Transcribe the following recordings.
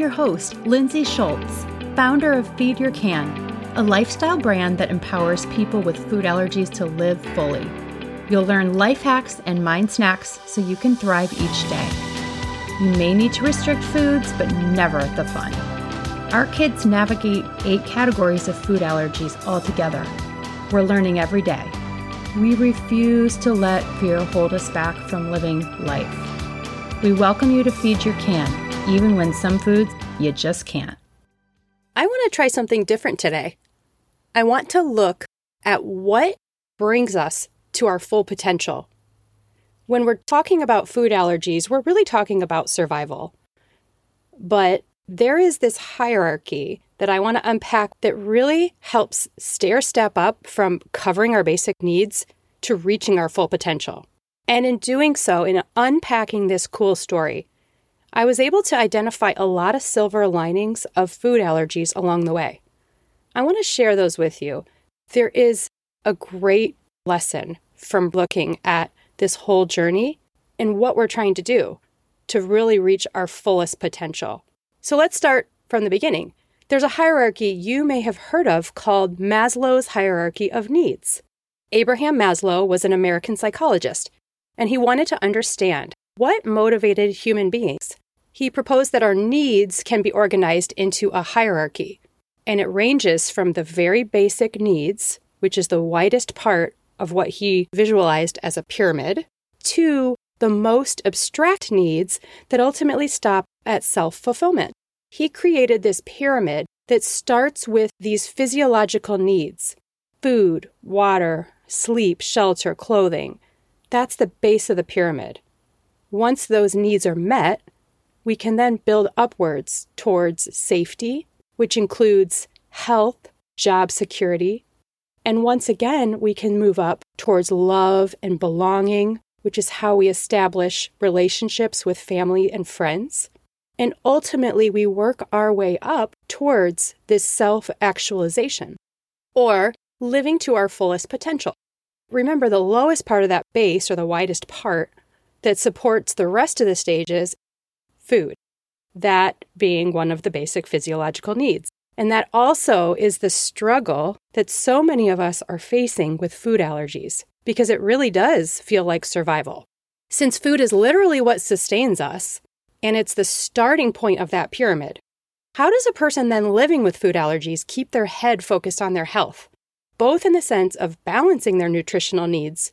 your host, Lindsay Schultz, founder of Feed Your Can, a lifestyle brand that empowers people with food allergies to live fully. You'll learn life hacks and mind snacks so you can thrive each day. You may need to restrict foods, but never the fun. Our kids navigate eight categories of food allergies altogether. We're learning every day. We refuse to let fear hold us back from living life. We welcome you to Feed Your Can, even when some foods you just can't. I want to try something different today. I want to look at what brings us to our full potential. When we're talking about food allergies, we're really talking about survival. But there is this hierarchy that I want to unpack that really helps stair step up from covering our basic needs to reaching our full potential. And in doing so, in unpacking this cool story, I was able to identify a lot of silver linings of food allergies along the way. I want to share those with you. There is a great lesson from looking at this whole journey and what we're trying to do to really reach our fullest potential. So let's start from the beginning. There's a hierarchy you may have heard of called Maslow's hierarchy of needs. Abraham Maslow was an American psychologist, and he wanted to understand what motivated human beings. He proposed that our needs can be organized into a hierarchy, and it ranges from the very basic needs, which is the widest part of what he visualized as a pyramid, to the most abstract needs that ultimately stop at self fulfillment. He created this pyramid that starts with these physiological needs food, water, sleep, shelter, clothing. That's the base of the pyramid. Once those needs are met, we can then build upwards towards safety, which includes health, job security. And once again, we can move up towards love and belonging, which is how we establish relationships with family and friends. And ultimately, we work our way up towards this self actualization or living to our fullest potential. Remember, the lowest part of that base, or the widest part that supports the rest of the stages, food, that being one of the basic physiological needs. And that also is the struggle that so many of us are facing with food allergies, because it really does feel like survival. Since food is literally what sustains us, and it's the starting point of that pyramid, how does a person then living with food allergies keep their head focused on their health? both in the sense of balancing their nutritional needs,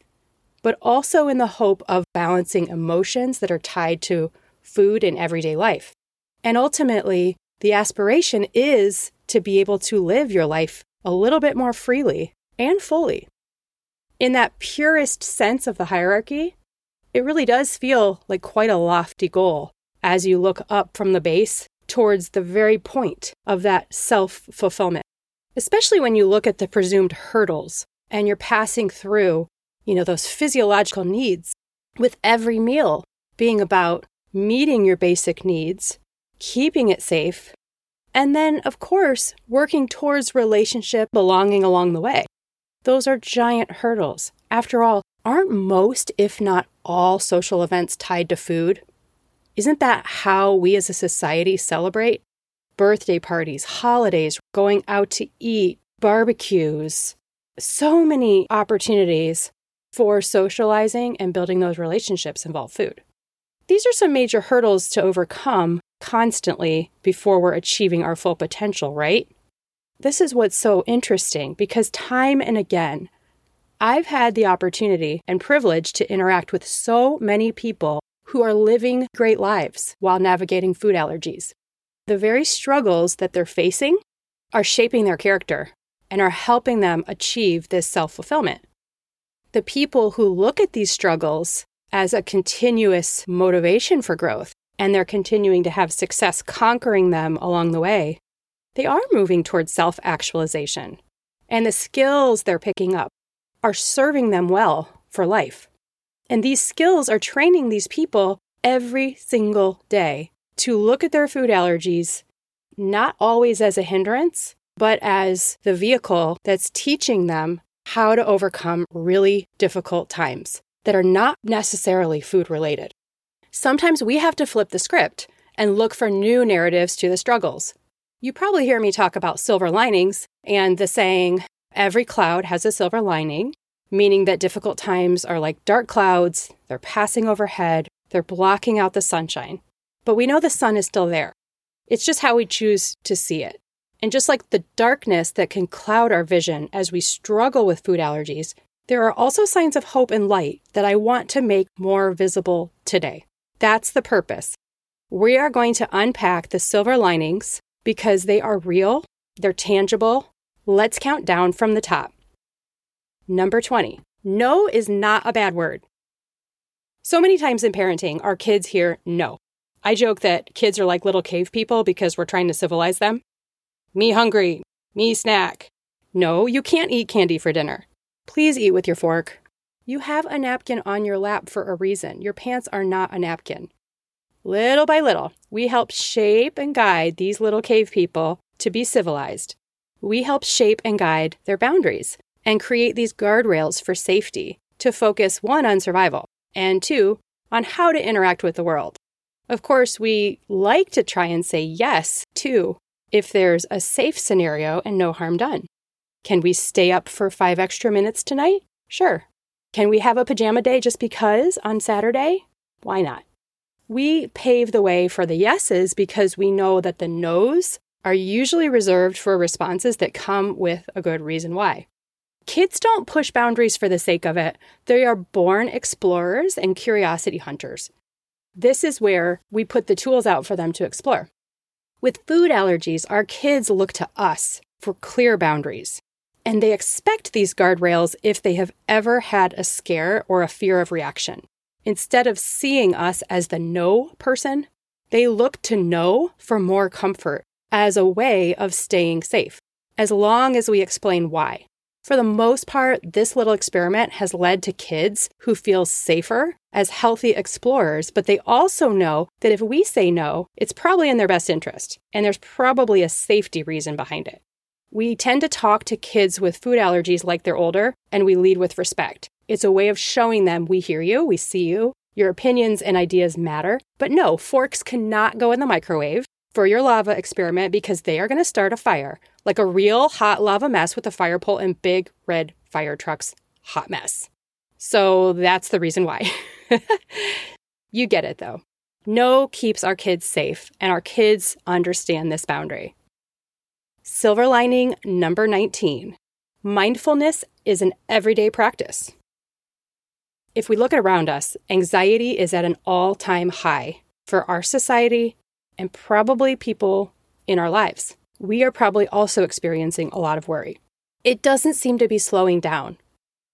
but also in the hope of balancing emotions that are tied to food in everyday life. And ultimately, the aspiration is to be able to live your life a little bit more freely and fully. In that purest sense of the hierarchy, it really does feel like quite a lofty goal as you look up from the base towards the very point of that self fulfillment especially when you look at the presumed hurdles and you're passing through, you know, those physiological needs with every meal being about meeting your basic needs, keeping it safe, and then, of course, working towards relationship belonging along the way. Those are giant hurdles. After all, aren't most, if not all, social events tied to food? Isn't that how we as a society celebrate? birthday parties, holidays, going out to eat, barbecues, so many opportunities for socializing and building those relationships involve food. These are some major hurdles to overcome constantly before we're achieving our full potential, right? This is what's so interesting because time and again, I've had the opportunity and privilege to interact with so many people who are living great lives while navigating food allergies the very struggles that they're facing are shaping their character and are helping them achieve this self fulfillment. The people who look at these struggles as a continuous motivation for growth and they're continuing to have success conquering them along the way, they are moving towards self actualization. And the skills they're picking up are serving them well for life. And these skills are training these people every single day to look at their food allergies not always as a hindrance, but as the vehicle that's teaching them how to overcome really difficult times that are not necessarily food related. Sometimes we have to flip the script and look for new narratives to the struggles. You probably hear me talk about silver linings and the saying, every cloud has a silver lining, meaning that difficult times are like dark clouds, they're passing overhead, they're blocking out the sunshine. But we know the sun is still there. It's just how we choose to see it. And just like the darkness that can cloud our vision as we struggle with food allergies, there are also signs of hope and light that I want to make more visible today. That's the purpose. We are going to unpack the silver linings because they are real, they're tangible. Let's count down from the top. Number 20. No is not a bad word. So many times in parenting, our kids hear no. I joke that kids are like little cave people because we're trying to civilize them. Me hungry, me snack. No, you can't eat candy for dinner. Please eat with your fork. You have a napkin on your lap for a reason. Your pants are not a napkin. Little by little, we help shape and guide these little cave people to be civilized. We help shape and guide their boundaries and create these guardrails for safety to focus one on survival and two on how to interact with the world. Of course, we like to try and say yes too if there's a safe scenario and no harm done. Can we stay up for five extra minutes tonight? Sure. Can we have a pajama day just because on Saturday? Why not? We pave the way for the yeses because we know that the nos are usually reserved for responses that come with a good reason why. Kids don't push boundaries for the sake of it. They are born explorers and curiosity hunters. This is where we put the tools out for them to explore. With food allergies, our kids look to us for clear boundaries. And they expect these guardrails if they have ever had a scare or a fear of reaction. Instead of seeing us as the no person, they look to no for more comfort as a way of staying safe, as long as we explain why. For the most part, this little experiment has led to kids who feel safer as healthy explorers, but they also know that if we say no, it's probably in their best interest, and there's probably a safety reason behind it. We tend to talk to kids with food allergies like they're older, and we lead with respect. It's a way of showing them we hear you, we see you, your opinions and ideas matter. But no, forks cannot go in the microwave for your lava experiment because they are going to start a fire, like a real hot lava mess with a fire pole and big red fire trucks. Hot mess. So that's the reason why. you get it though. No keeps our kids safe, and our kids understand this boundary. Silver lining number 19 mindfulness is an everyday practice. If we look around us, anxiety is at an all time high for our society and probably people in our lives. We are probably also experiencing a lot of worry. It doesn't seem to be slowing down.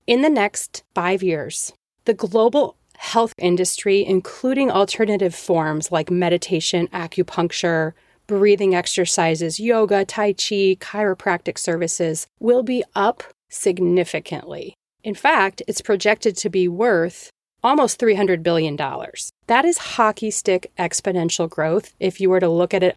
In the next five years, the global health industry, including alternative forms like meditation, acupuncture, breathing exercises, yoga, Tai Chi, chiropractic services, will be up significantly. In fact, it's projected to be worth almost $300 billion. That is hockey stick exponential growth if you were to look at it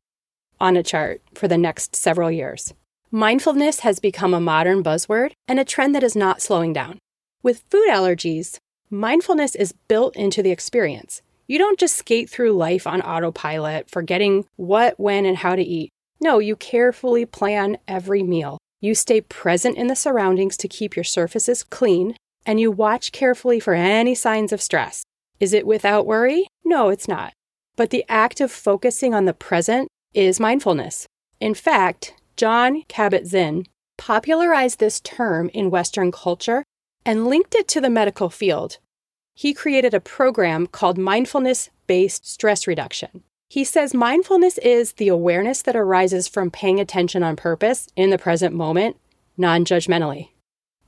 on a chart for the next several years. Mindfulness has become a modern buzzword and a trend that is not slowing down. With food allergies, mindfulness is built into the experience. You don't just skate through life on autopilot, forgetting what, when, and how to eat. No, you carefully plan every meal. You stay present in the surroundings to keep your surfaces clean, and you watch carefully for any signs of stress. Is it without worry? No, it's not. But the act of focusing on the present is mindfulness. In fact, Jon Kabat-Zinn popularized this term in Western culture and linked it to the medical field. He created a program called Mindfulness Based Stress Reduction. He says mindfulness is the awareness that arises from paying attention on purpose in the present moment, non judgmentally.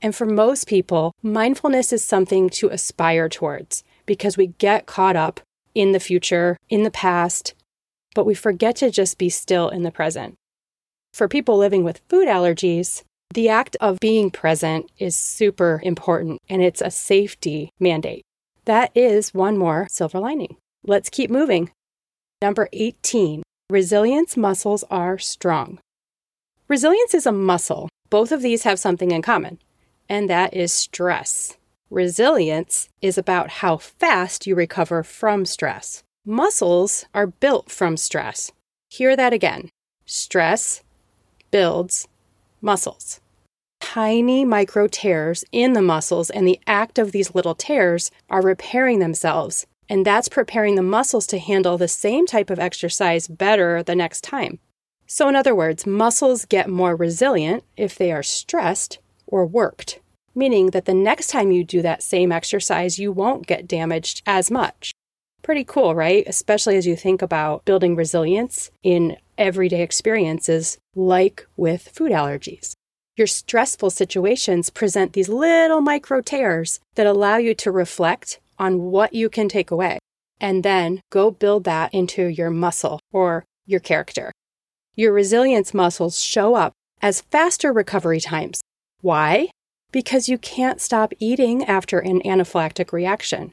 And for most people, mindfulness is something to aspire towards because we get caught up in the future, in the past, but we forget to just be still in the present. For people living with food allergies, the act of being present is super important and it's a safety mandate. That is one more silver lining. Let's keep moving. Number 18, resilience muscles are strong. Resilience is a muscle. Both of these have something in common, and that is stress. Resilience is about how fast you recover from stress. Muscles are built from stress. Hear that again. Stress builds muscles. Tiny micro tears in the muscles, and the act of these little tears are repairing themselves. And that's preparing the muscles to handle the same type of exercise better the next time. So, in other words, muscles get more resilient if they are stressed or worked, meaning that the next time you do that same exercise, you won't get damaged as much. Pretty cool, right? Especially as you think about building resilience in everyday experiences like with food allergies. Your stressful situations present these little micro tears that allow you to reflect on what you can take away and then go build that into your muscle or your character. Your resilience muscles show up as faster recovery times. Why? Because you can't stop eating after an anaphylactic reaction.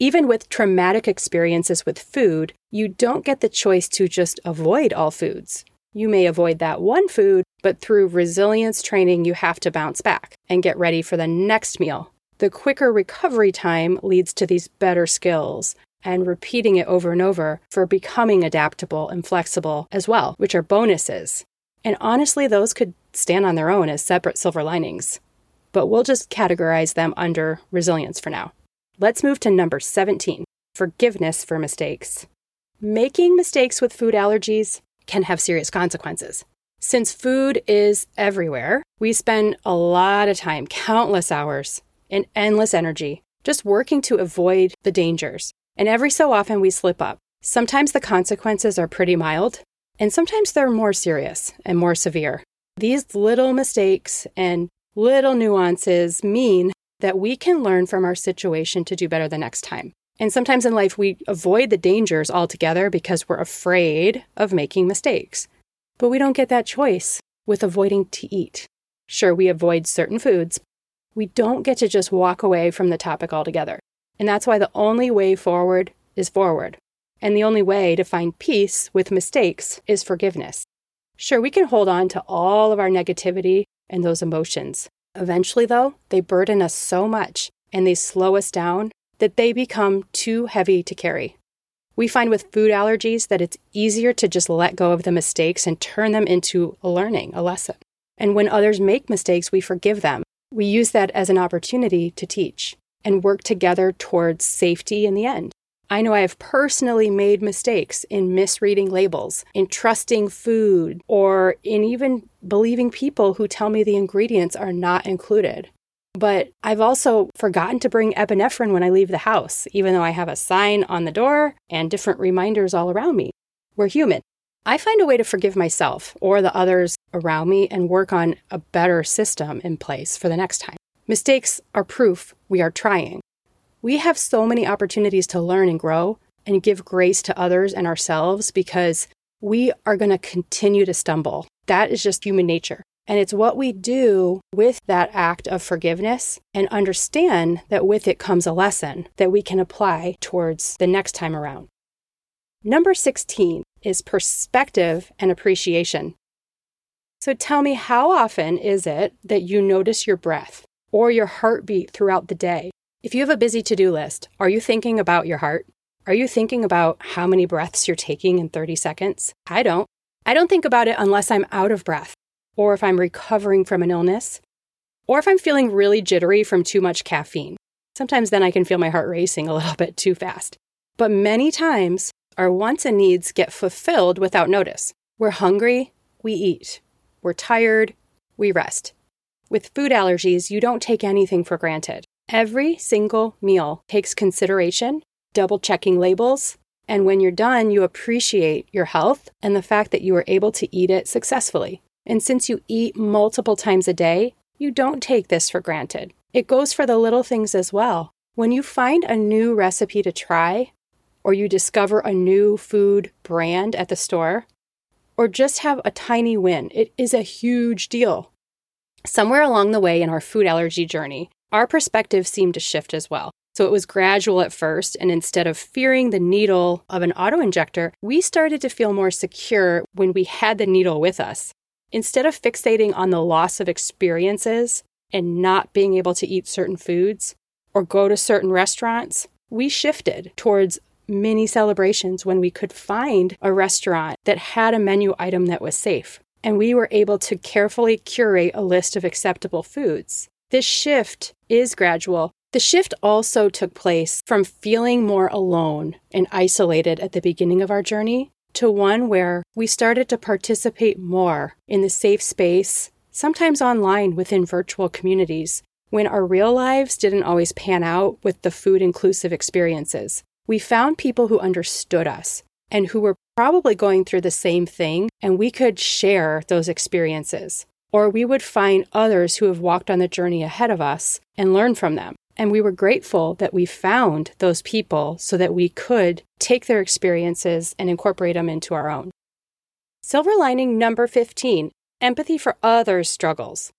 Even with traumatic experiences with food, you don't get the choice to just avoid all foods. You may avoid that one food, but through resilience training, you have to bounce back and get ready for the next meal. The quicker recovery time leads to these better skills and repeating it over and over for becoming adaptable and flexible as well, which are bonuses. And honestly, those could stand on their own as separate silver linings. But we'll just categorize them under resilience for now. Let's move to number 17 forgiveness for mistakes. Making mistakes with food allergies can have serious consequences. Since food is everywhere, we spend a lot of time, countless hours, and endless energy just working to avoid the dangers. And every so often we slip up. Sometimes the consequences are pretty mild, and sometimes they're more serious and more severe. These little mistakes and little nuances mean that we can learn from our situation to do better the next time. And sometimes in life, we avoid the dangers altogether because we're afraid of making mistakes. But we don't get that choice with avoiding to eat. Sure, we avoid certain foods. We don't get to just walk away from the topic altogether. And that's why the only way forward is forward. And the only way to find peace with mistakes is forgiveness. Sure, we can hold on to all of our negativity and those emotions, Eventually, though, they burden us so much and they slow us down that they become too heavy to carry. We find with food allergies that it's easier to just let go of the mistakes and turn them into a learning, a lesson. And when others make mistakes, we forgive them. We use that as an opportunity to teach and work together towards safety in the end. I know I have personally made mistakes in misreading labels, in trusting food, or in even believing people who tell me the ingredients are not included. But I've also forgotten to bring epinephrine when I leave the house, even though I have a sign on the door and different reminders all around me. We're human. I find a way to forgive myself or the others around me and work on a better system in place for the next time. Mistakes are proof we are trying. We have so many opportunities to learn and grow and give grace to others and ourselves because we are going to continue to stumble. That is just human nature. And it's what we do with that act of forgiveness and understand that with it comes a lesson that we can apply towards the next time around. Number 16 is perspective and appreciation. So tell me, how often is it that you notice your breath or your heartbeat throughout the day? If you have a busy to do list, are you thinking about your heart? Are you thinking about how many breaths you're taking in 30 seconds? I don't. I don't think about it unless I'm out of breath, or if I'm recovering from an illness, or if I'm feeling really jittery from too much caffeine. Sometimes then I can feel my heart racing a little bit too fast. But many times, our wants and needs get fulfilled without notice. We're hungry, we eat. We're tired, we rest. With food allergies, you don't take anything for granted. Every single meal takes consideration, double checking labels, and when you're done, you appreciate your health and the fact that you were able to eat it successfully. And since you eat multiple times a day, you don't take this for granted. It goes for the little things as well. When you find a new recipe to try, or you discover a new food brand at the store, or just have a tiny win, it is a huge deal. Somewhere along the way in our food allergy journey, our perspective seemed to shift as well. So it was gradual at first, and instead of fearing the needle of an autoinjector, we started to feel more secure when we had the needle with us. Instead of fixating on the loss of experiences and not being able to eat certain foods or go to certain restaurants, we shifted towards mini celebrations when we could find a restaurant that had a menu item that was safe. And we were able to carefully curate a list of acceptable foods. This shift is gradual. The shift also took place from feeling more alone and isolated at the beginning of our journey to one where we started to participate more in the safe space, sometimes online within virtual communities, when our real lives didn't always pan out with the food inclusive experiences. We found people who understood us and who were probably going through the same thing, and we could share those experiences. Or we would find others who have walked on the journey ahead of us and learn from them. And we were grateful that we found those people so that we could take their experiences and incorporate them into our own. Silver lining number 15 empathy for others' struggles.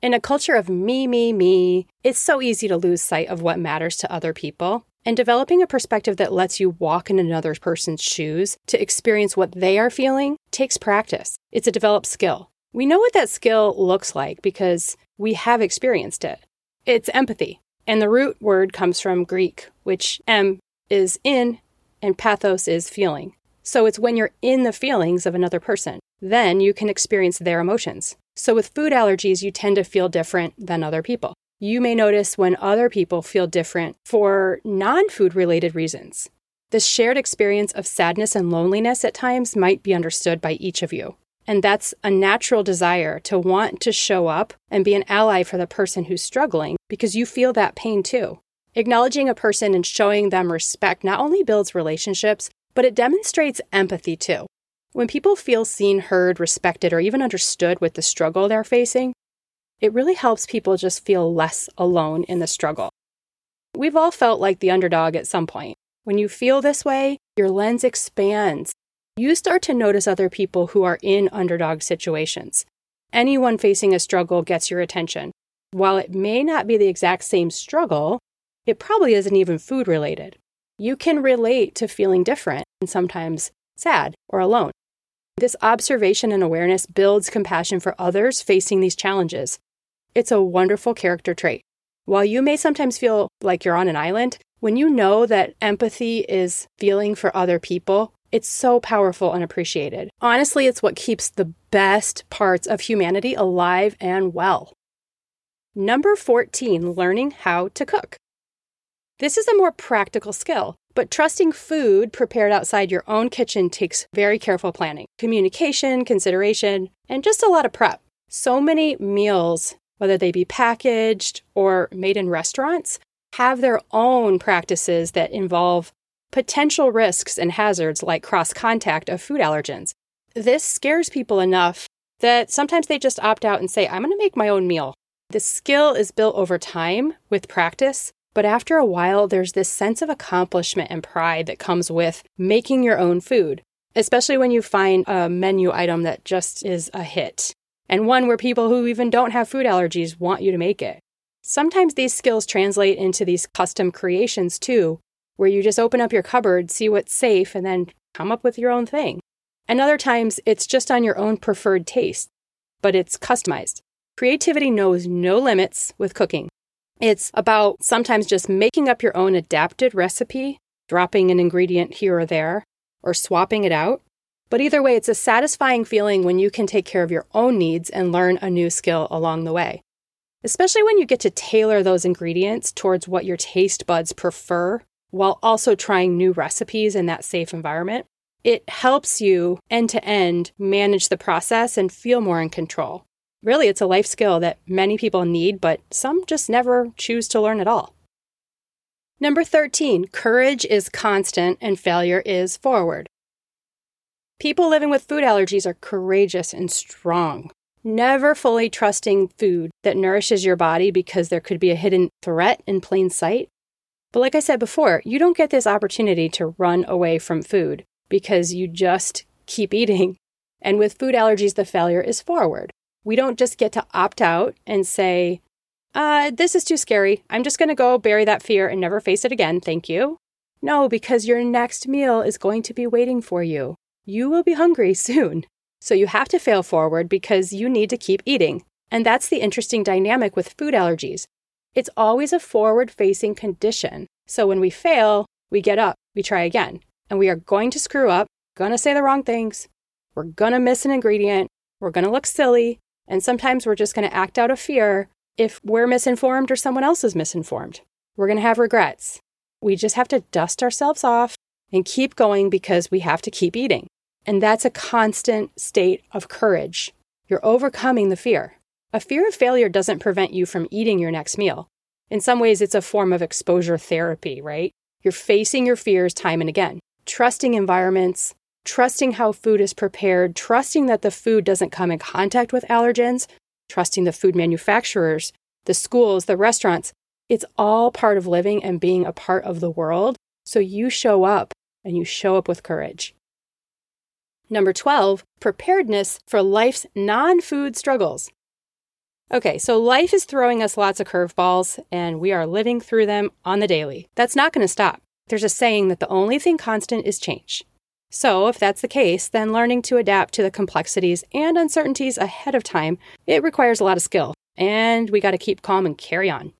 In a culture of me, me, me, it's so easy to lose sight of what matters to other people. And developing a perspective that lets you walk in another person's shoes to experience what they are feeling takes practice. It's a developed skill. We know what that skill looks like because we have experienced it. It's empathy. And the root word comes from Greek, which M is in and pathos is feeling. So it's when you're in the feelings of another person, then you can experience their emotions. So with food allergies, you tend to feel different than other people. You may notice when other people feel different for non food related reasons. The shared experience of sadness and loneliness at times might be understood by each of you. And that's a natural desire to want to show up and be an ally for the person who's struggling because you feel that pain too. Acknowledging a person and showing them respect not only builds relationships, but it demonstrates empathy too. When people feel seen, heard, respected, or even understood with the struggle they're facing, it really helps people just feel less alone in the struggle. We've all felt like the underdog at some point. When you feel this way, your lens expands you start to notice other people who are in underdog situations. Anyone facing a struggle gets your attention. While it may not be the exact same struggle, it probably isn't even food related. You can relate to feeling different and sometimes sad or alone. This observation and awareness builds compassion for others facing these challenges. It's a wonderful character trait. While you may sometimes feel like you're on an island, when you know that empathy is feeling for other people, it's so powerful and appreciated. Honestly, it's what keeps the best parts of humanity alive and well. Number 14, learning how to cook. This is a more practical skill, but trusting food prepared outside your own kitchen takes very careful planning, communication, consideration, and just a lot of prep. So many meals, whether they be packaged or made in restaurants, have their own practices that involve potential risks and hazards like cross contact of food allergens. This scares people enough that sometimes they just opt out and say, I'm going to make my own meal. The skill is built over time with practice, but after a while, there's this sense of accomplishment and pride that comes with making your own food, especially when you find a menu item that just is a hit, and one where people who even don't have food allergies want you to make it. Sometimes these skills translate into these custom creations too, where you just open up your cupboard, see what's safe, and then come up with your own thing. And other times it's just on your own preferred taste, but it's customized. Creativity knows no limits with cooking. It's about sometimes just making up your own adapted recipe, dropping an ingredient here or there, or swapping it out. But either way, it's a satisfying feeling when you can take care of your own needs and learn a new skill along the way. Especially when you get to tailor those ingredients towards what your taste buds prefer while also trying new recipes in that safe environment. It helps you end to end manage the process and feel more in control. Really, it's a life skill that many people need, but some just never choose to learn at all. Number 13, courage is constant and failure is forward. People living with food allergies are courageous and strong. Never fully trusting food that nourishes your body because there could be a hidden threat in plain sight but like I said before, you don't get this opportunity to run away from food because you just keep eating. And with food allergies, the failure is forward. We don't just get to opt out and say, uh, this is too scary. I'm just going to go bury that fear and never face it again. Thank you. No, because your next meal is going to be waiting for you. You will be hungry soon. So you have to fail forward because you need to keep eating. And that's the interesting dynamic with food allergies. It's always a forward facing condition. So when we fail, we get up we try again. And we are going to screw up, to say the wrong things, we're to miss an ingredient, we're to look silly, and sometimes we're just to act out of fear if we're misinformed or someone else is misinformed. We're to have regrets. We just have to dust ourselves off and keep going because we have to keep eating. And that's a constant state of courage. You're overcoming the fear. A fear of failure doesn't prevent you from eating your next meal. In some ways, it's a form of exposure therapy, right? You're facing your fears time and again, trusting environments, trusting how food is prepared, trusting that the food doesn't come in contact with allergens, trusting the food manufacturers, the schools, the restaurants. It's all part of living and being a part of the world. So you show up and you show up with courage. Number 12, preparedness for life's non food struggles. Okay, so life is throwing us lots of curveballs, and we are living through them on the daily. That's not going to stop. There's a saying that the only thing constant is change. So, if that's the case, then learning to adapt to the complexities and uncertainties ahead of time, it requires a lot of skill, and we got to keep calm and carry on.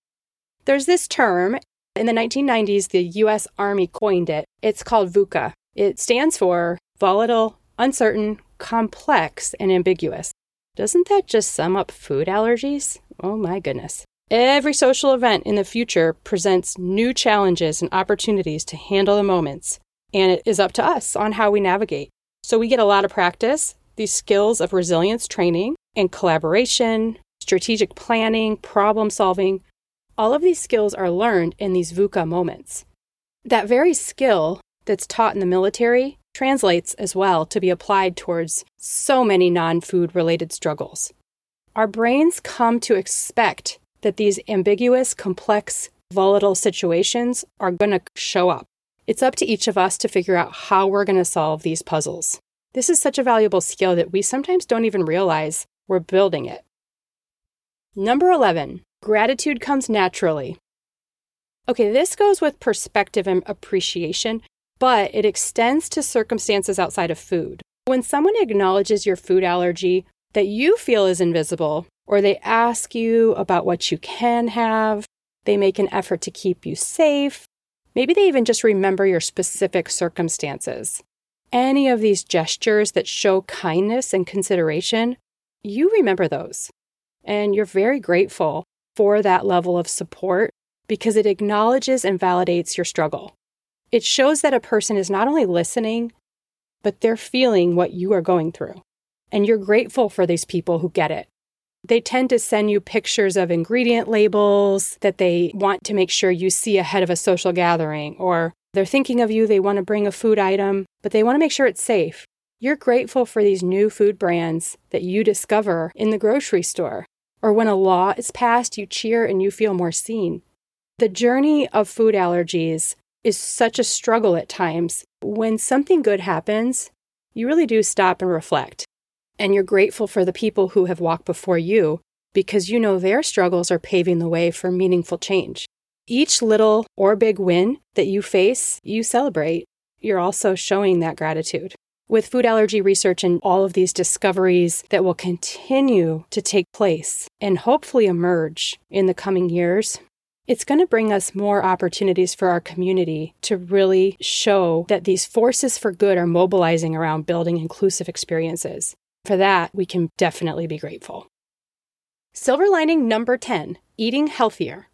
There's this term, in the 1990s, the US Army coined it. It's called VUCA. It stands for volatile, uncertain, complex, and ambiguous. Doesn't that just sum up food allergies? Oh my goodness. Every social event in the future presents new challenges and opportunities to handle the moments, and it is up to us on how we navigate. So we get a lot of practice, these skills of resilience training and collaboration, strategic planning, problem solving. All of these skills are learned in these VUCA moments. That very skill that's taught in the military translates as well to be applied towards so many non food related struggles. Our brains come to expect that these ambiguous, complex, volatile situations are going to show up. It's up to each of us to figure out how we're going to solve these puzzles. This is such a valuable skill that we sometimes don't even realize we're building it. Number 11, gratitude comes naturally. Okay, this goes with perspective and appreciation, but it extends to circumstances outside of food. When someone acknowledges your food allergy that you feel is invisible, or they ask you about what you can have, they make an effort to keep you safe, maybe they even just remember your specific circumstances. Any of these gestures that show kindness and consideration, you remember those. And you're very grateful for that level of support because it acknowledges and validates your struggle. It shows that a person is not only listening, but they're feeling what you are going through. And you're grateful for these people who get it. They tend to send you pictures of ingredient labels that they want to make sure you see ahead of a social gathering, or they're thinking of you, they want to bring a food item, but they want to make sure it's safe. You're grateful for these new food brands that you discover in the grocery store. Or when a law is passed, you cheer and you feel more seen. The journey of food allergies is such a struggle at times. When something good happens, you really do stop and reflect. And you're grateful for the people who have walked before you because you know their struggles are paving the way for meaningful change. Each little or big win that you face, you celebrate. You're also showing that gratitude. With food allergy research and all of these discoveries that will continue to take place and hopefully emerge in the coming years, it's going to bring us more opportunities for our community to really show that these forces for good are mobilizing around building inclusive experiences. For that, we can definitely be grateful. Silver lining number 10 eating healthier.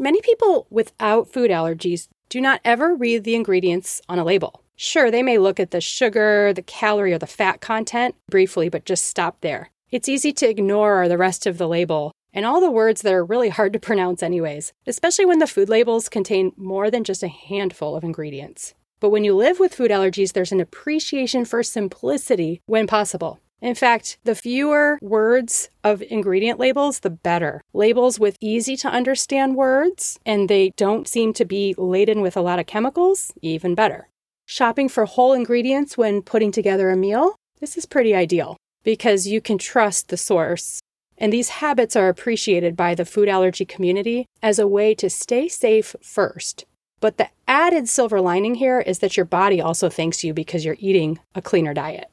Many people without food allergies do not ever read the ingredients on a label. Sure, they may look at the sugar, the calorie, or the fat content briefly, but just stop there. It's easy to ignore the rest of the label and all the words that are really hard to pronounce, anyways, especially when the food labels contain more than just a handful of ingredients. But when you live with food allergies, there's an appreciation for simplicity when possible. In fact, the fewer words of ingredient labels, the better. Labels with easy to understand words and they don't seem to be laden with a lot of chemicals, even better. Shopping for whole ingredients when putting together a meal, this is pretty ideal because you can trust the source and these habits are appreciated by the food allergy community as a way to stay safe first. But the added silver lining here is that your body also thanks you because you're eating a cleaner diet.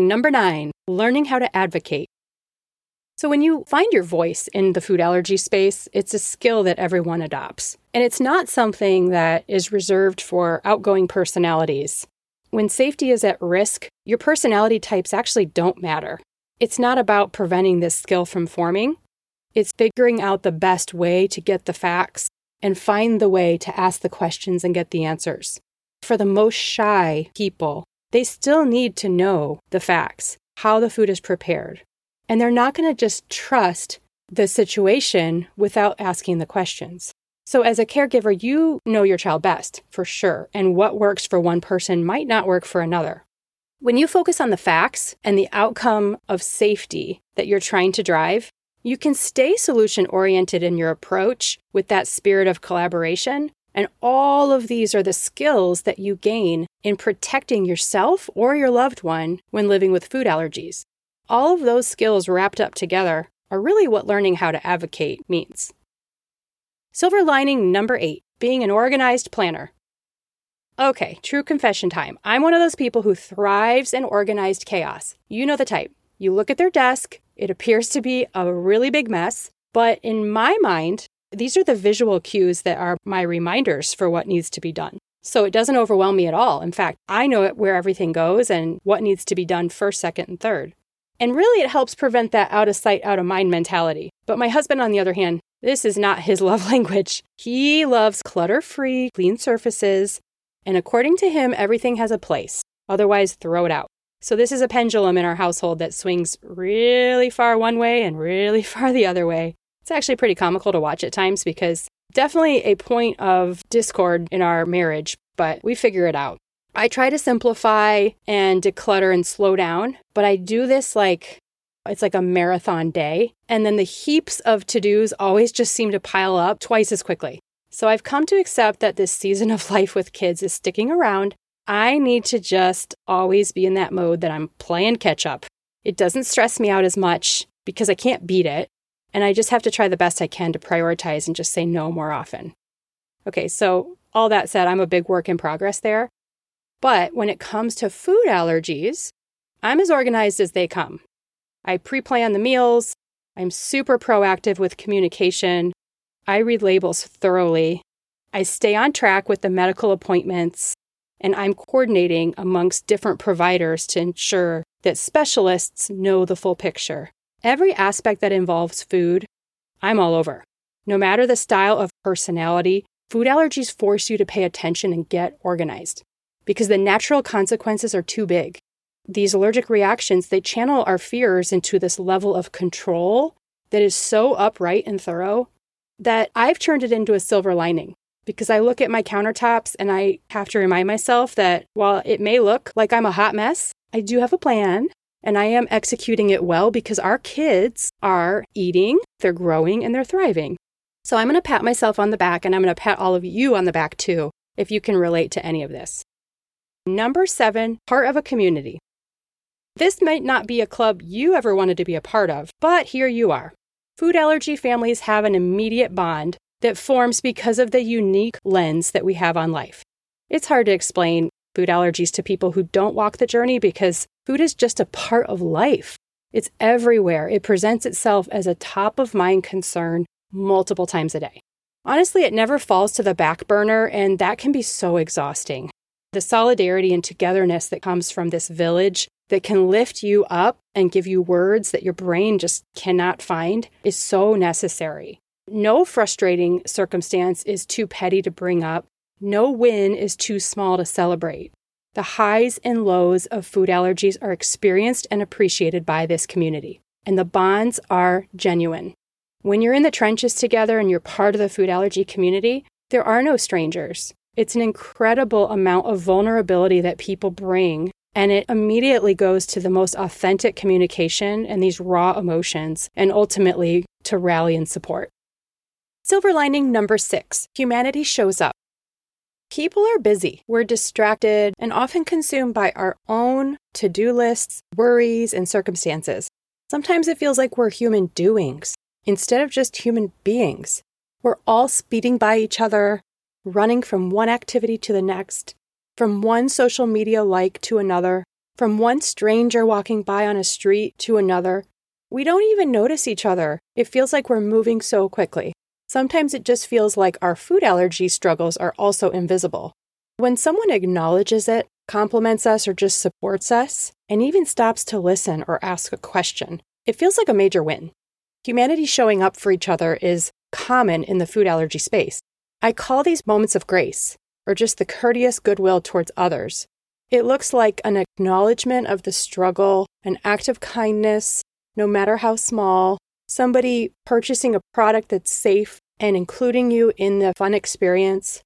Number nine, learning how to advocate. So, when you find your voice in the food allergy space, it's a skill that everyone adopts. And it's not something that is reserved for outgoing personalities. When safety is at risk, your personality types actually don't matter. It's not about preventing this skill from forming, it's figuring out the best way to get the facts and find the way to ask the questions and get the answers. For the most shy people, they still need to know the facts, how the food is prepared. And they're not going to just trust the situation without asking the questions. So, as a caregiver, you know your child best, for sure, and what works for one person might not work for another. When you focus on the facts and the outcome of safety that you're trying to drive, you can stay solution oriented in your approach with that spirit of collaboration. And all of these are the skills that you gain in protecting yourself or your loved one when living with food allergies. All of those skills wrapped up together are really what learning how to advocate means. Silver lining number eight being an organized planner. Okay, true confession time. I'm one of those people who thrives in organized chaos. You know the type. You look at their desk, it appears to be a really big mess, but in my mind, these are the visual cues that are my reminders for what needs to be done. So it doesn't overwhelm me at all. In fact, I know where everything goes and what needs to be done first, second, and third. And really, it helps prevent that out of sight, out of mind mentality. But my husband, on the other hand, this is not his love language. He loves clutter free, clean surfaces. And according to him, everything has a place. Otherwise, throw it out. So, this is a pendulum in our household that swings really far one way and really far the other way. It's actually pretty comical to watch at times because definitely a point of discord in our marriage, but we figure it out. I try to simplify and declutter and slow down, but I do this like it's like a marathon day. And then the heaps of to dos always just seem to pile up twice as quickly. So I've come to accept that this season of life with kids is sticking around. I need to just always be in that mode that I'm playing catch up. It doesn't stress me out as much because I can't beat it. And I just have to try the best I can to prioritize and just say no more often. Okay, so all that said, I'm a big work in progress there. But when it comes to food allergies, I'm as organized as they come. I pre plan the meals. I'm super proactive with communication. I read labels thoroughly. I stay on track with the medical appointments. And I'm coordinating amongst different providers to ensure that specialists know the full picture. Every aspect that involves food, I'm all over. No matter the style of personality, food allergies force you to pay attention and get organized because the natural consequences are too big. These allergic reactions, they channel our fears into this level of control that is so upright and thorough that I've turned it into a silver lining because I look at my countertops and I have to remind myself that while it may look like I'm a hot mess, I do have a plan and I am executing it well because our kids are eating, they're growing, and they're thriving. So I'm going to pat myself on the back and I'm going to pat all of you on the back too if you can relate to any of this. Number seven, part of a community. This might not be a club you ever wanted to be a part of, but here you are. Food allergy families have an immediate bond that forms because of the unique lens that we have on life. It's hard to explain food allergies to people who don't walk the journey because food is just a part of life. It's everywhere. It presents itself as a top of mind concern multiple times a day. Honestly, it never falls to the back burner, and that can be so exhausting. The solidarity and togetherness that comes from this village that can lift you up and give you words that your brain just cannot find is so necessary. No frustrating circumstance is too petty to bring up. No win is too small to celebrate. The highs and lows of food allergies are experienced and appreciated by this community, and the bonds are genuine. When you're in the trenches together and you're part of the food allergy community, there are no strangers. It's an incredible amount of vulnerability that people bring. And it immediately goes to the most authentic communication and these raw emotions, and ultimately to rally and support. Silver lining number six humanity shows up. People are busy, we're distracted, and often consumed by our own to do lists, worries, and circumstances. Sometimes it feels like we're human doings instead of just human beings. We're all speeding by each other, running from one activity to the next, from one social media like to another, from one stranger walking by on a street to another. We don't even notice each other. It feels like we're moving so quickly. Sometimes it just feels like our food allergy struggles are also invisible. When someone acknowledges it, compliments us, or just supports us, and even stops to listen or ask a question, it feels like a major win. Humanity showing up for each other is common in the food allergy space. I call these moments of grace, or just the courteous goodwill towards others. It looks like an acknowledgement of the struggle, an act of kindness, no matter how small, somebody purchasing a product that's safe and including you in the fun experience.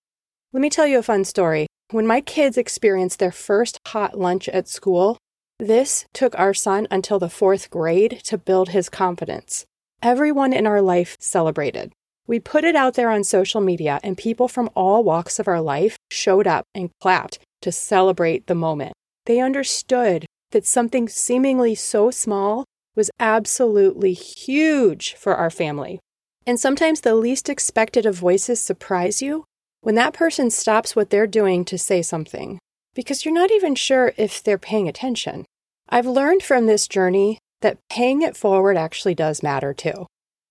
Let me tell you a fun story. When my kids experienced their first hot lunch at school, this took our son until the fourth grade to build his confidence. Everyone in our life celebrated. We put it out there on social media, and people from all walks of our life showed up and clapped to celebrate the moment. They understood that something seemingly so small was absolutely huge for our family. And sometimes the least expected of voices surprise you when that person stops what they're doing to say something, because you're not even sure if they're paying attention. I've learned from this journey that paying it forward actually does matter too.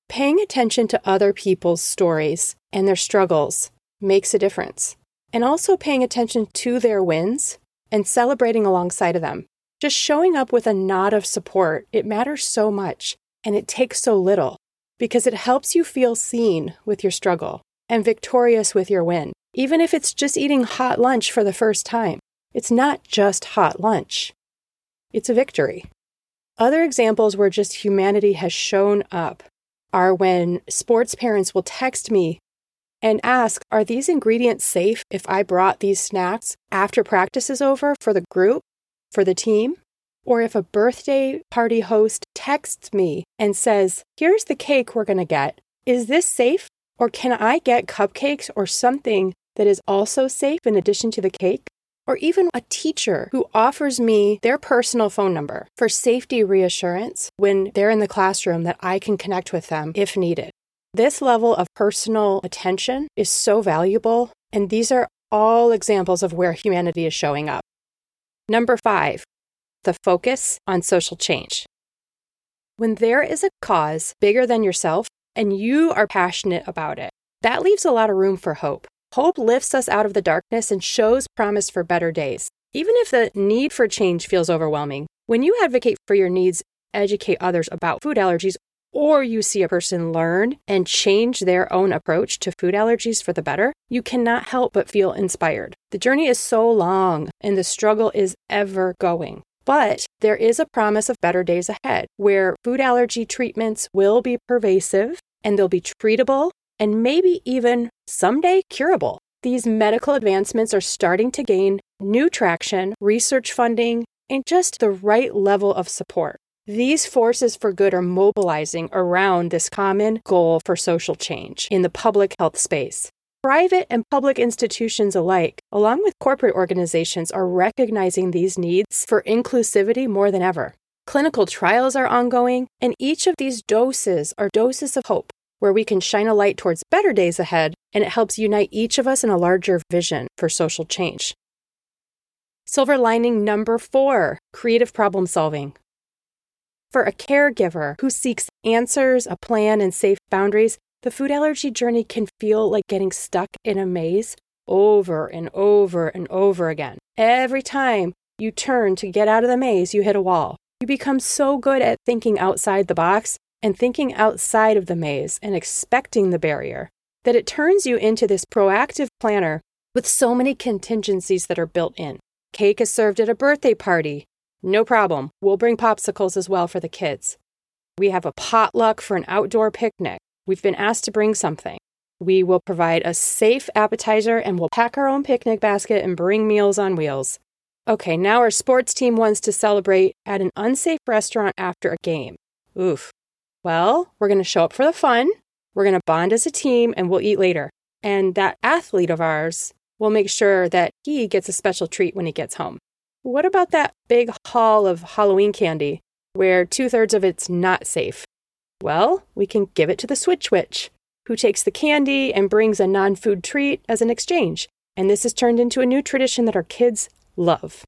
Paying attention to other people's stories and their struggles makes a difference. And also paying attention to their wins and celebrating alongside of them. Just showing up with a nod of support, it matters so much and it takes so little because it helps you feel seen with your struggle and victorious with your win. Even if it's just eating hot lunch for the first time, it's not just hot lunch, it's a victory. Other examples where just humanity has shown up are when sports parents will text me and ask, Are these ingredients safe if I brought these snacks after practice is over for the group? for the team, or if a birthday party host texts me and says, Here's the cake we're going to get. Is this safe? Or can I get cupcakes or something that is also safe in addition to the cake? Or even a teacher who offers me their personal phone number for safety reassurance when they're in the classroom that I can connect with them if needed. This level of personal attention is so valuable, and these are all examples of where humanity is showing up. Number five, the focus on social change. When there is a cause bigger than yourself and you are passionate about it, that leaves a lot of room for hope. Hope lifts us out of the darkness and shows promise for better days. Even if the need for change feels overwhelming, when you advocate for your needs, educate others about food allergies, or you see a person learn and change their own approach to food allergies for the better, you cannot help but feel inspired. The journey is so long and the struggle is ever going. But there is a promise of better days ahead where food allergy treatments will be pervasive and they'll be treatable and maybe even someday curable. These medical advancements are starting to gain new traction, research funding, and just the right level of support. These forces for good are mobilizing around this common goal for social change in the public health space. Private and public institutions alike, along with corporate organizations, are recognizing these needs for inclusivity more than ever. Clinical trials are ongoing, and each of these doses are doses of hope, where we can shine a light towards better days ahead, and it helps unite each of us in a larger vision for social change. Silver lining number four creative problem solving. For a caregiver who seeks answers, a plan, and safe boundaries, the food allergy journey can feel like getting stuck in a maze over and over and over again. Every time you turn to get out of the maze, you hit a wall. You become so good at thinking outside the box and thinking outside of the maze and expecting the barrier that it turns you into this proactive planner with so many contingencies that are built in. Cake is served at a birthday party. No problem. We'll bring popsicles as well for the kids. We have a potluck for an outdoor picnic. We've been asked to bring something. We will provide a safe appetizer and we'll pack our own picnic basket and bring meals on wheels. Okay, now our sports team wants to celebrate at an unsafe restaurant after a game. Oof. Well, we're going to show up for the fun, we're going to bond as a team, and we'll eat later. And that athlete of ours will make sure that he gets a special treat when he gets home. What about that big haul of Halloween candy where two thirds of it's not safe? Well, we can give it to the Switch Witch, who takes the candy and brings a non food treat as an exchange. And this has turned into a new tradition that our kids love.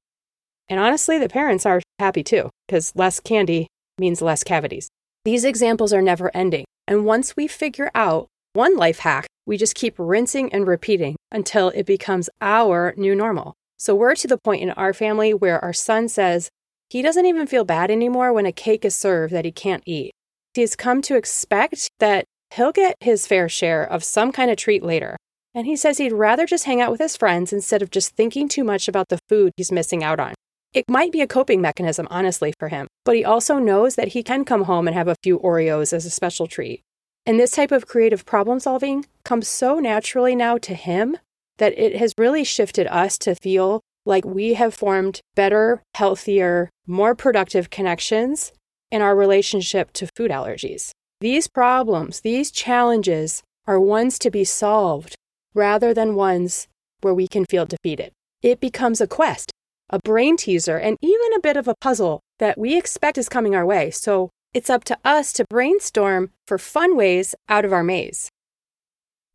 And honestly, the parents are happy too, because less candy means less cavities. These examples are never ending. And once we figure out one life hack we just keep rinsing and repeating until it becomes our new normal. So we're to the point in our family where our son says he doesn't even feel bad anymore when a cake is served that he can't eat. He's come to expect that he'll get his fair share of some kind of treat later. And he says he'd rather just hang out with his friends instead of just thinking too much about the food he's missing out on. It might be a coping mechanism, honestly, for him, but he also knows that he can come home and have a few Oreos as a special treat. And this type of creative problem solving comes so naturally now to him that it has really shifted us to feel like we have formed better, healthier, more productive connections in our relationship to food allergies. These problems, these challenges are ones to be solved rather than ones where we can feel defeated. It becomes a quest, a brain teaser, and even a bit of a puzzle that we expect is coming our way. So it's up to us to brainstorm for fun ways out of our maze.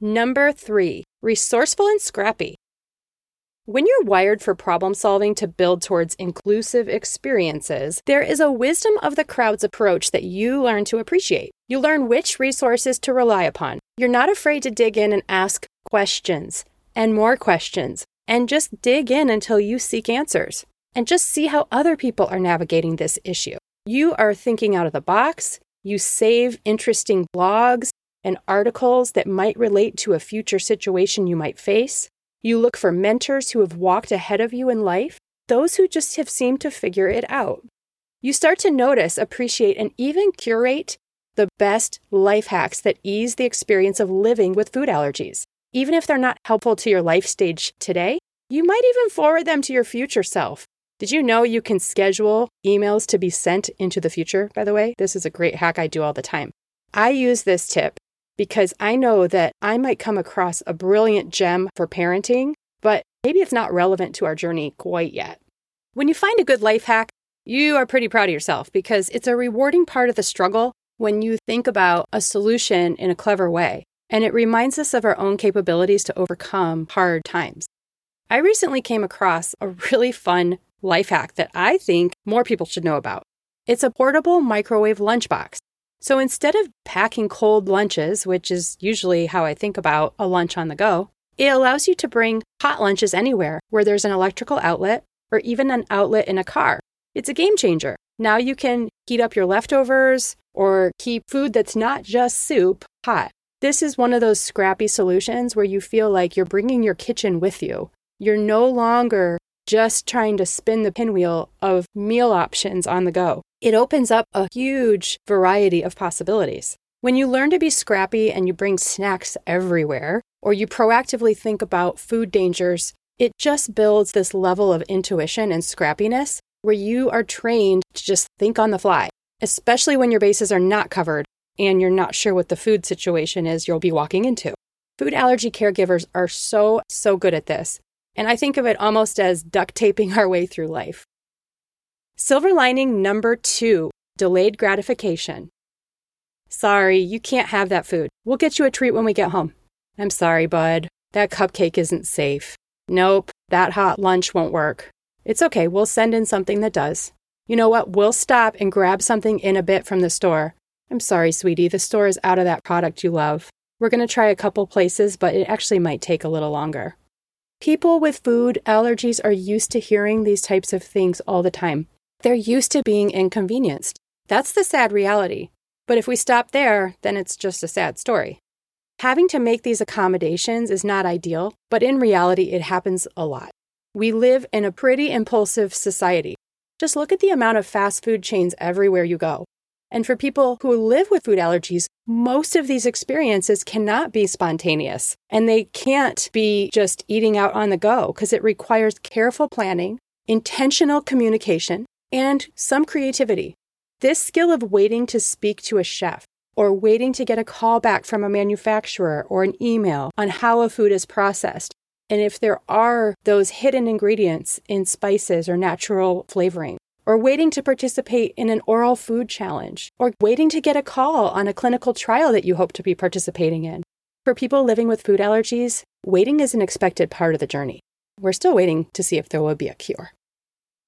Number three, resourceful and scrappy. When you're wired for problem solving to build towards inclusive experiences, there is a wisdom of the crowd's approach that you learn to appreciate. You learn which resources to rely upon. You're not afraid to dig in and ask questions and more questions and just dig in until you seek answers and just see how other people are navigating this issue. You are thinking out of the box. You save interesting blogs and articles that might relate to a future situation you might face. You look for mentors who have walked ahead of you in life, those who just have seemed to figure it out. You start to notice, appreciate, and even curate the best life hacks that ease the experience of living with food allergies. Even if they're not helpful to your life stage today, you might even forward them to your future self. Did you know you can schedule emails to be sent into the future, by the way? This is a great hack I do all the time. I use this tip because I know that I might come across a brilliant gem for parenting, but maybe it's not relevant to our journey quite yet. When you find a good life hack, you are pretty proud of yourself because it's a rewarding part of the struggle when you think about a solution in a clever way. And it reminds us of our own capabilities to overcome hard times. I recently came across a really fun life hack that I think more people should know about. It's a portable microwave lunchbox. So instead of packing cold lunches, which is usually how I think about a lunch on the go, it allows you to bring hot lunches anywhere where there's an electrical outlet or even an outlet in a car. It's a game changer. Now you can heat up your leftovers or keep food that's not just soup hot. This is one of those scrappy solutions where you feel like you're bringing your kitchen with you. You're no longer just trying to spin the pinwheel of meal options on the go. It opens up a huge variety of possibilities. When you learn to be scrappy and you bring snacks everywhere, or you proactively think about food dangers, it just builds this level of intuition and scrappiness where you are trained to just think on the fly, especially when your bases are not covered and you're not sure what the food situation is you'll be walking into. Food allergy caregivers are so, so good at this. And I think of it almost as duct taping our way through life. Silver lining number two delayed gratification. Sorry, you can't have that food. We'll get you a treat when we get home. I'm sorry, bud. That cupcake isn't safe. Nope, that hot lunch won't work. It's okay, we'll send in something that does. You know what? We'll stop and grab something in a bit from the store. I'm sorry, sweetie, the store is out of that product you love. We're going to try a couple places, but it actually might take a little longer. People with food allergies are used to hearing these types of things all the time. They're used to being inconvenienced. That's the sad reality. But if we stop there, then it's just a sad story. Having to make these accommodations is not ideal, but in reality, it happens a lot. We live in a pretty impulsive society. Just look at the amount of fast food chains everywhere you go. And for people who live with food allergies, most of these experiences cannot be spontaneous and they can't be just eating out on the go because it requires careful planning, intentional communication, and some creativity. This skill of waiting to speak to a chef or waiting to get a call back from a manufacturer or an email on how a food is processed. And if there are those hidden ingredients in spices or natural flavoring, or waiting to participate in an oral food challenge, or waiting to get a call on a clinical trial that you hope to be participating in. For people living with food allergies, waiting is an expected part of the journey. We're still waiting to see if there will be a cure.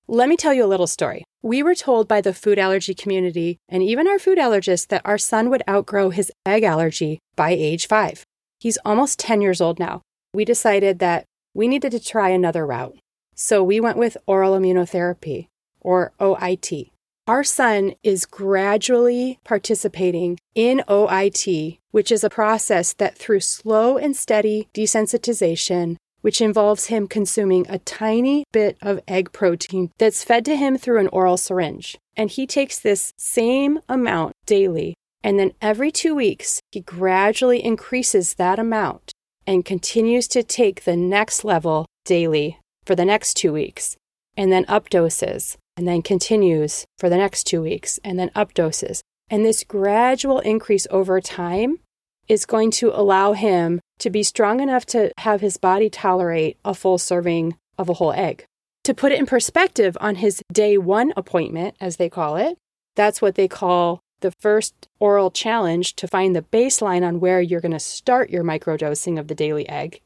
Let me tell you a little story. We were told by the food allergy community and even our food allergist that our son would outgrow his egg allergy by age five. He's almost 10 years old now. We decided that we needed to try another route. So we went with oral immunotherapy, or OIT. Our son is gradually participating in OIT, which is a process that through slow and steady desensitization, which involves him consuming a tiny bit of egg protein that's fed to him through an oral syringe. And he takes this same amount daily. And then every two weeks, he gradually increases that amount and continues to take the next level daily for the next two weeks, and then up doses and then continues for the next two weeks and then up doses. And this gradual increase over time is going to allow him to be strong enough to have his body tolerate a full serving of a whole egg. To put it in perspective, on his day one appointment, as they call it, that's what they call the first oral challenge to find the baseline on where you're going to start your microdosing of the daily egg.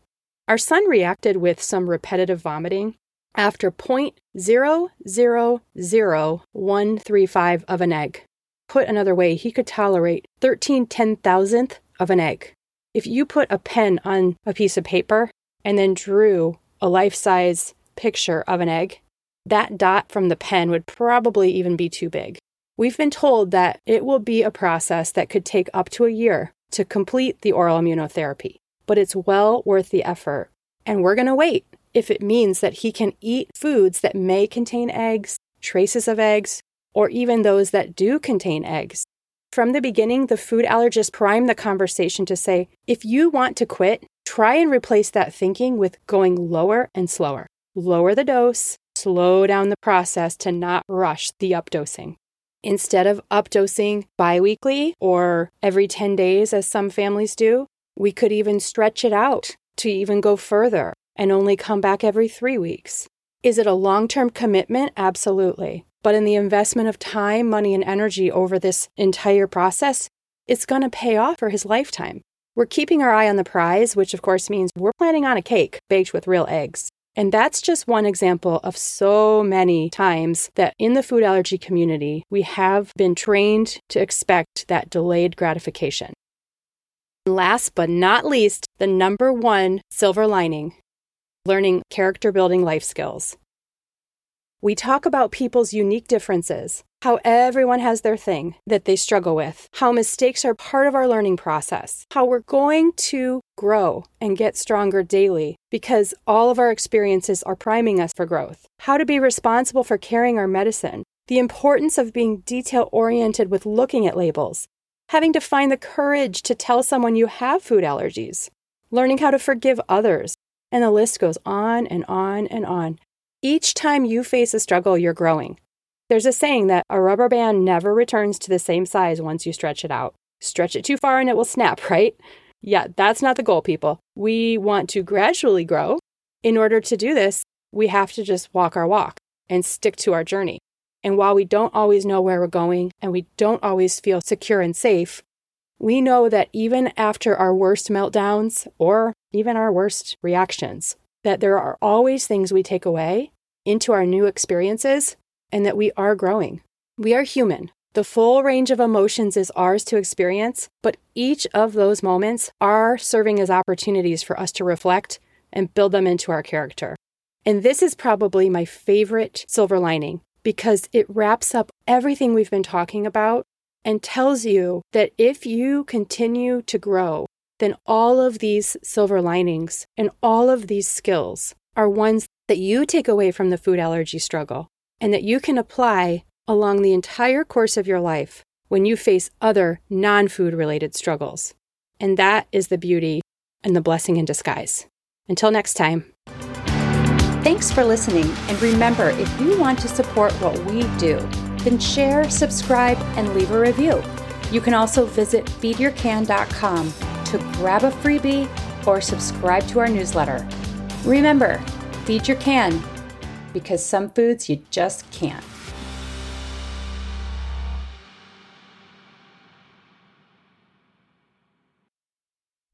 Our son reacted with some repetitive vomiting after 0.000135 of an egg. Put another way, he could tolerate 13 ten thousandth of an egg. If you put a pen on a piece of paper and then drew a life size picture of an egg, that dot from the pen would probably even be too big. We've been told that it will be a process that could take up to a year to complete the oral immunotherapy, but it's well worth the effort. And we're going to wait if it means that he can eat foods that may contain eggs, traces of eggs, or even those that do contain eggs. From the beginning, the food allergist primed the conversation to say, if you want to quit, try and replace that thinking with going lower and slower. Lower the dose, slow down the process to not rush the updosing. Instead of updosing biweekly or every 10 days, as some families do, we could even stretch it out to even go further and only come back every three weeks. Is it a long term commitment? Absolutely. But in the investment of time, money, and energy over this entire process, it's going to pay off for his lifetime. We're keeping our eye on the prize, which of course means we're planning on a cake baked with real eggs. And that's just one example of so many times that in the food allergy community, we have been trained to expect that delayed gratification. Last but not least, the number one silver lining learning character building life skills. We talk about people's unique differences, how everyone has their thing that they struggle with, how mistakes are part of our learning process, how we're going to grow and get stronger daily because all of our experiences are priming us for growth, how to be responsible for carrying our medicine, the importance of being detail oriented with looking at labels, having to find the courage to tell someone you have food allergies, learning how to forgive others, and the list goes on and on and on. Each time you face a struggle, you're growing. There's a saying that a rubber band never returns to the same size once you stretch it out. Stretch it too far and it will snap, right? Yeah, that's not the goal, people. We want to gradually grow. In order to do this, we have to just walk our walk and stick to our journey. And while we don't always know where we're going and we don't always feel secure and safe, we know that even after our worst meltdowns or even our worst reactions, that there are always things we take away into our new experiences and that we are growing. We are human. The full range of emotions is ours to experience, but each of those moments are serving as opportunities for us to reflect and build them into our character. And this is probably my favorite silver lining because it wraps up everything we've been talking about and tells you that if you continue to grow, then all of these silver linings and all of these skills are ones that you take away from the food allergy struggle and that you can apply along the entire course of your life when you face other non food related struggles. And that is the beauty and the blessing in disguise. Until next time. Thanks for listening. And remember, if you want to support what we do, then share, subscribe, and leave a review. You can also visit feedyourcan.com to grab a freebie or subscribe to our newsletter. Remember, feed your can because some foods you just can't.